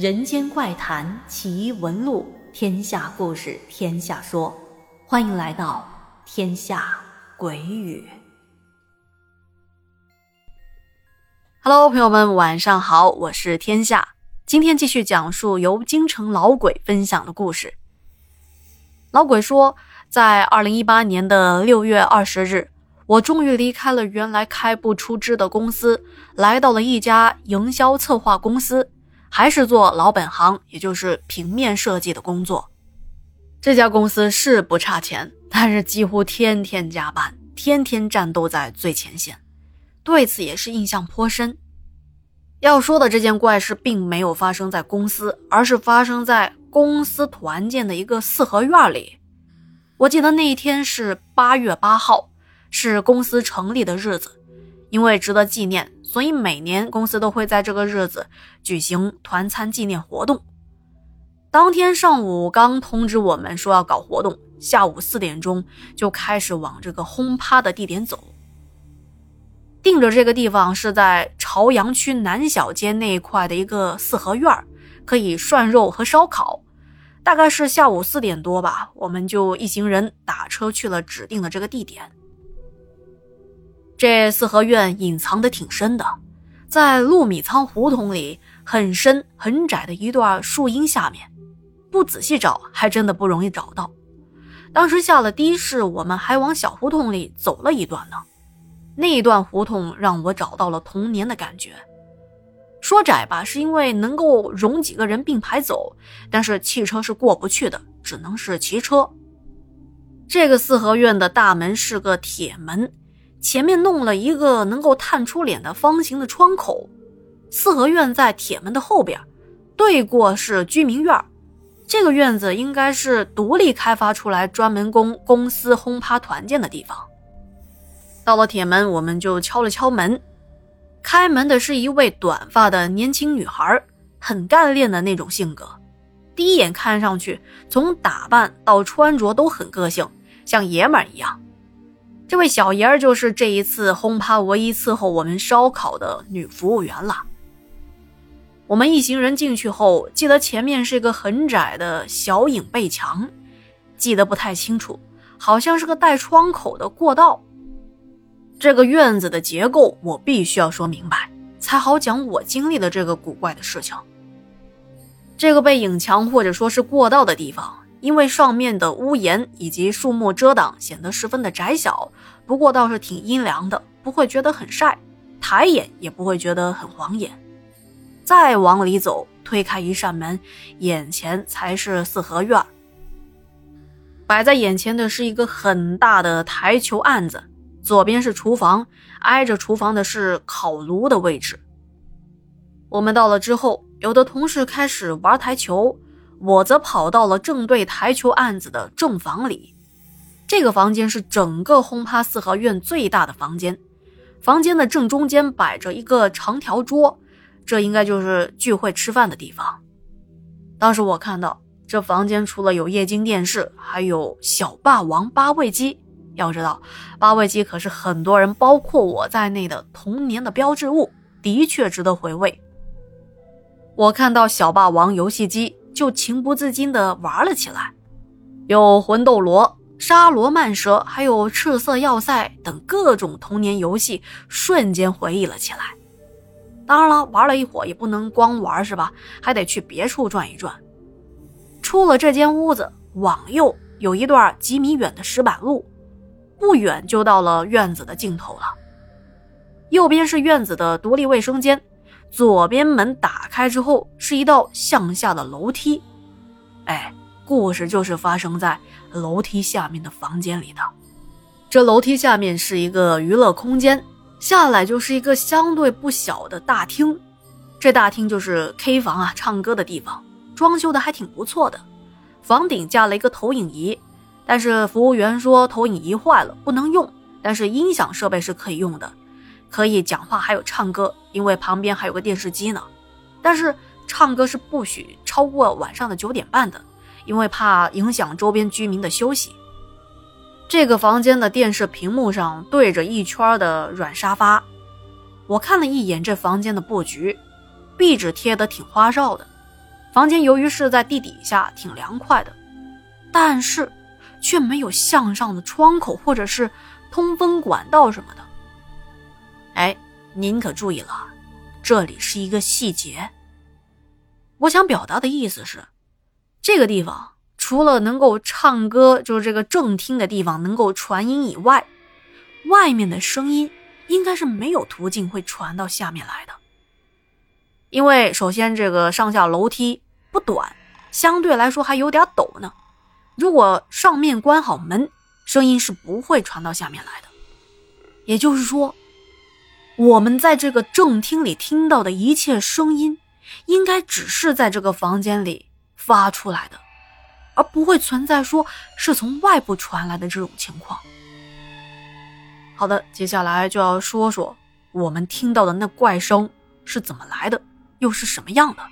人间怪谈奇闻录，天下故事天下说，欢迎来到天下鬼语。Hello，朋友们，晚上好，我是天下。今天继续讲述由京城老鬼分享的故事。老鬼说，在二零一八年的六月二十日，我终于离开了原来开不出支的公司，来到了一家营销策划公司。还是做老本行，也就是平面设计的工作。这家公司是不差钱，但是几乎天天加班，天天战斗在最前线，对此也是印象颇深。要说的这件怪事，并没有发生在公司，而是发生在公司团建的一个四合院里。我记得那一天是八月八号，是公司成立的日子。因为值得纪念，所以每年公司都会在这个日子举行团餐纪念活动。当天上午刚通知我们说要搞活动，下午四点钟就开始往这个轰趴的地点走。定着这个地方是在朝阳区南小街那一块的一个四合院可以涮肉和烧烤。大概是下午四点多吧，我们就一行人打车去了指定的这个地点。这四合院隐藏的挺深的，在陆米仓胡同里很深很窄的一段树荫下面，不仔细找还真的不容易找到。当时下了的士，我们还往小胡同里走了一段呢。那一段胡同让我找到了童年的感觉。说窄吧，是因为能够容几个人并排走，但是汽车是过不去的，只能是骑车。这个四合院的大门是个铁门。前面弄了一个能够探出脸的方形的窗口，四合院在铁门的后边，对过是居民院。这个院子应该是独立开发出来，专门供公司轰趴团建的地方。到了铁门，我们就敲了敲门，开门的是一位短发的年轻女孩，很干练的那种性格。第一眼看上去，从打扮到穿着都很个性，像爷们儿一样。这位小爷儿就是这一次轰趴唯一伺候我们烧烤的女服务员了。我们一行人进去后，记得前面是一个很窄的小影背墙，记得不太清楚，好像是个带窗口的过道。这个院子的结构我必须要说明白，才好讲我经历的这个古怪的事情。这个被影墙或者说是过道的地方。因为上面的屋檐以及树木遮挡，显得十分的窄小。不过倒是挺阴凉的，不会觉得很晒，抬眼也不会觉得很晃眼。再往里走，推开一扇门，眼前才是四合院。摆在眼前的是一个很大的台球案子，左边是厨房，挨着厨房的是烤炉的位置。我们到了之后，有的同事开始玩台球。我则跑到了正对台球案子的正房里，这个房间是整个轰趴四合院最大的房间。房间的正中间摆着一个长条桌，这应该就是聚会吃饭的地方。当时我看到这房间除了有液晶电视，还有小霸王八位机。要知道，八位机可是很多人，包括我在内的童年的标志物，的确值得回味。我看到小霸王游戏机。就情不自禁地玩了起来，有魂斗罗、沙罗曼蛇，还有赤色要塞等各种童年游戏，瞬间回忆了起来。当然了，玩了一会儿也不能光玩是吧？还得去别处转一转。出了这间屋子，往右有一段几米远的石板路，不远就到了院子的尽头了。右边是院子的独立卫生间。左边门打开之后是一道向下的楼梯，哎，故事就是发生在楼梯下面的房间里的。这楼梯下面是一个娱乐空间，下来就是一个相对不小的大厅。这大厅就是 K 房啊，唱歌的地方，装修的还挺不错的。房顶架了一个投影仪，但是服务员说投影仪坏了不能用，但是音响设备是可以用的。可以讲话，还有唱歌，因为旁边还有个电视机呢。但是唱歌是不许超过晚上的九点半的，因为怕影响周边居民的休息。这个房间的电视屏幕上对着一圈的软沙发。我看了一眼这房间的布局，壁纸贴得挺花哨的，房间由于是在地底下，挺凉快的，但是却没有向上的窗口或者是通风管道什么的。哎，您可注意了，这里是一个细节。我想表达的意思是，这个地方除了能够唱歌，就是这个正厅的地方能够传音以外，外面的声音应该是没有途径会传到下面来的。因为首先这个上下楼梯不短，相对来说还有点陡呢。如果上面关好门，声音是不会传到下面来的。也就是说，我们在这个正厅里听到的一切声音，应该只是在这个房间里发出来的，而不会存在说是从外部传来的这种情况。好的，接下来就要说说我们听到的那怪声是怎么来的。又是什么样的？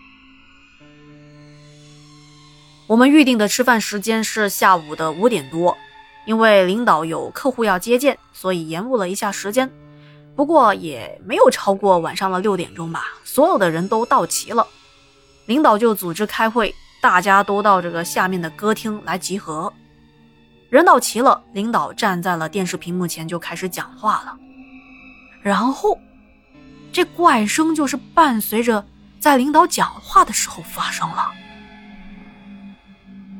我们预定的吃饭时间是下午的五点多，因为领导有客户要接见，所以延误了一下时间。不过也没有超过晚上的六点钟吧。所有的人都到齐了，领导就组织开会，大家都到这个下面的歌厅来集合。人到齐了，领导站在了电视屏幕前就开始讲话了。然后，这怪声就是伴随着。在领导讲话的时候发生了。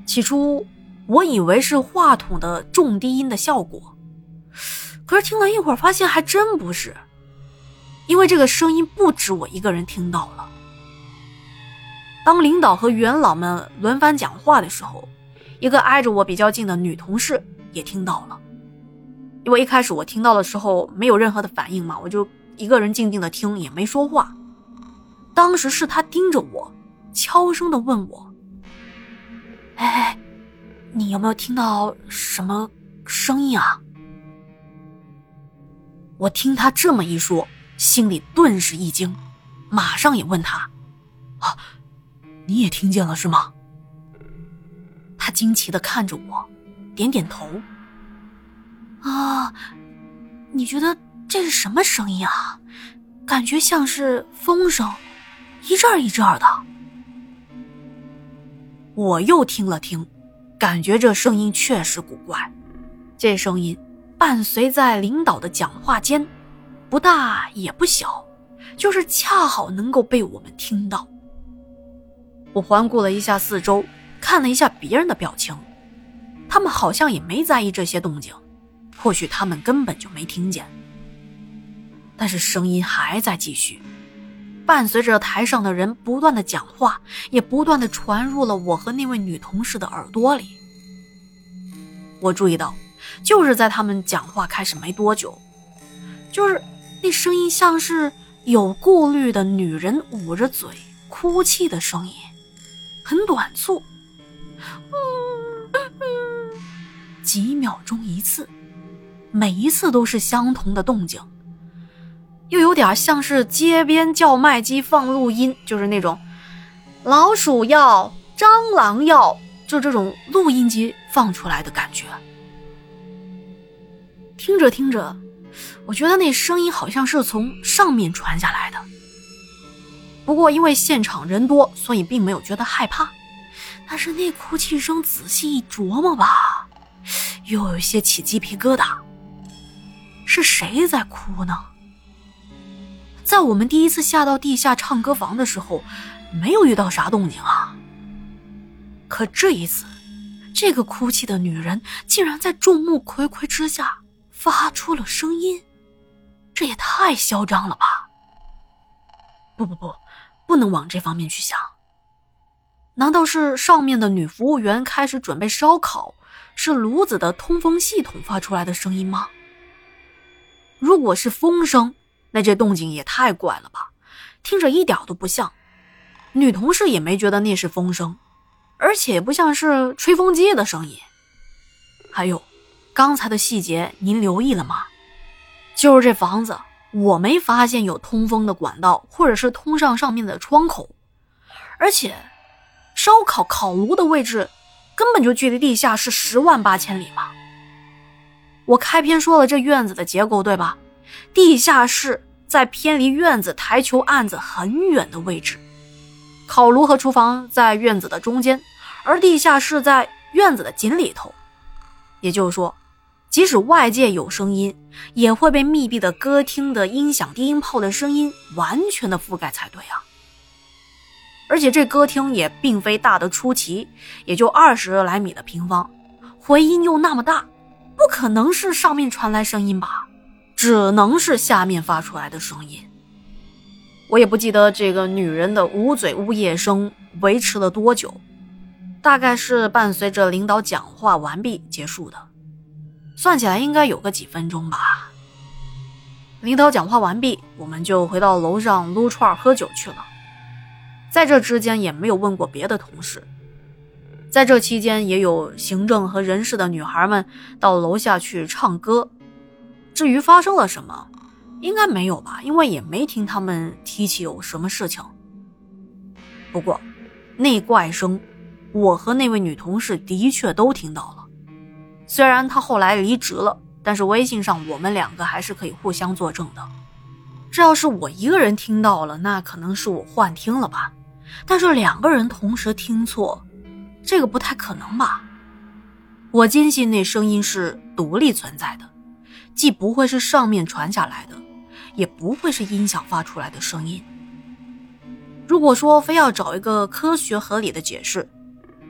起初我以为是话筒的重低音的效果，可是听了一会儿发现还真不是，因为这个声音不止我一个人听到了。当领导和元老们轮番讲话的时候，一个挨着我比较近的女同事也听到了。因为一开始我听到的时候没有任何的反应嘛，我就一个人静静的听，也没说话。当时是他盯着我，悄声的问我：“哎，你有没有听到什么声音啊？”我听他这么一说，心里顿时一惊，马上也问他：“啊，你也听见了是吗？”他惊奇的看着我，点点头：“啊，你觉得这是什么声音啊？感觉像是风声。”一阵儿一阵儿的，我又听了听，感觉这声音确实古怪。这声音伴随在领导的讲话间，不大也不小，就是恰好能够被我们听到。我环顾了一下四周，看了一下别人的表情，他们好像也没在意这些动静，或许他们根本就没听见。但是声音还在继续。伴随着台上的人不断的讲话，也不断的传入了我和那位女同事的耳朵里。我注意到，就是在他们讲话开始没多久，就是那声音像是有顾虑的女人捂着嘴哭泣的声音，很短促，几秒钟一次，每一次都是相同的动静。又有点像是街边叫卖机放录音，就是那种老鼠药、蟑螂药，就这种录音机放出来的感觉。听着听着，我觉得那声音好像是从上面传下来的。不过因为现场人多，所以并没有觉得害怕。但是那哭泣声仔细一琢磨吧，又有些起鸡皮疙瘩。是谁在哭呢？在我们第一次下到地下唱歌房的时候，没有遇到啥动静啊。可这一次，这个哭泣的女人竟然在众目睽睽之下发出了声音，这也太嚣张了吧！不不不，不能往这方面去想。难道是上面的女服务员开始准备烧烤，是炉子的通风系统发出来的声音吗？如果是风声。那这动静也太怪了吧，听着一点都不像。女同事也没觉得那是风声，而且不像是吹风机的声音。还有，刚才的细节您留意了吗？就是这房子，我没发现有通风的管道，或者是通上上面的窗口。而且，烧烤烤炉的位置，根本就距离地下室十万八千里嘛。我开篇说了这院子的结构，对吧？地下室在偏离院子台球案子很远的位置，烤炉和厨房在院子的中间，而地下室在院子的井里头。也就是说，即使外界有声音，也会被密闭的歌厅的音响低音炮的声音完全的覆盖才对啊！而且这歌厅也并非大的出奇，也就二十来米的平方，回音又那么大，不可能是上面传来声音吧？只能是下面发出来的声音。我也不记得这个女人的捂嘴呜咽声维持了多久，大概是伴随着领导讲话完毕结束的，算起来应该有个几分钟吧。领导讲话完毕，我们就回到楼上撸串喝酒去了。在这之间也没有问过别的同事，在这期间也有行政和人事的女孩们到楼下去唱歌。至于发生了什么？应该没有吧，因为也没听他们提起有什么事情。不过，那怪声，我和那位女同事的确都听到了。虽然他后来离职了，但是微信上我们两个还是可以互相作证的。这要是我一个人听到了，那可能是我幻听了吧。但是两个人同时听错，这个不太可能吧？我坚信那声音是独立存在的，既不会是上面传下来的。也不会是音响发出来的声音。如果说非要找一个科学合理的解释，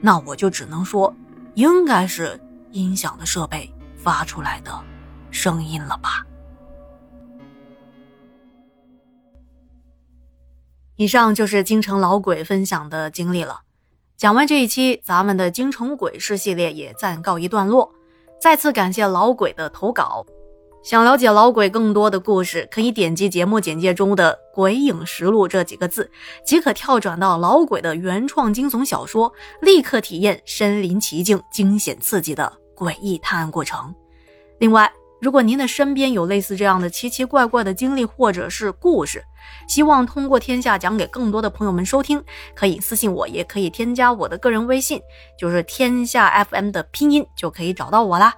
那我就只能说，应该是音响的设备发出来的声音了吧。以上就是京城老鬼分享的经历了。讲完这一期，咱们的京城鬼事系列也暂告一段落。再次感谢老鬼的投稿。想了解老鬼更多的故事，可以点击节目简介中的“鬼影实录”这几个字，即可跳转到老鬼的原创惊悚小说，立刻体验身临其境、惊险刺激的诡异探案过程。另外，如果您的身边有类似这样的奇奇怪怪的经历或者是故事，希望通过天下讲给更多的朋友们收听，可以私信我，也可以添加我的个人微信，就是天下 FM 的拼音，就可以找到我啦。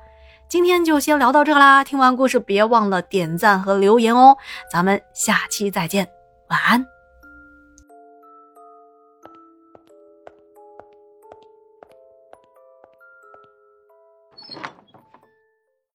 今天就先聊到这啦！听完故事别忘了点赞和留言哦，咱们下期再见，晚安。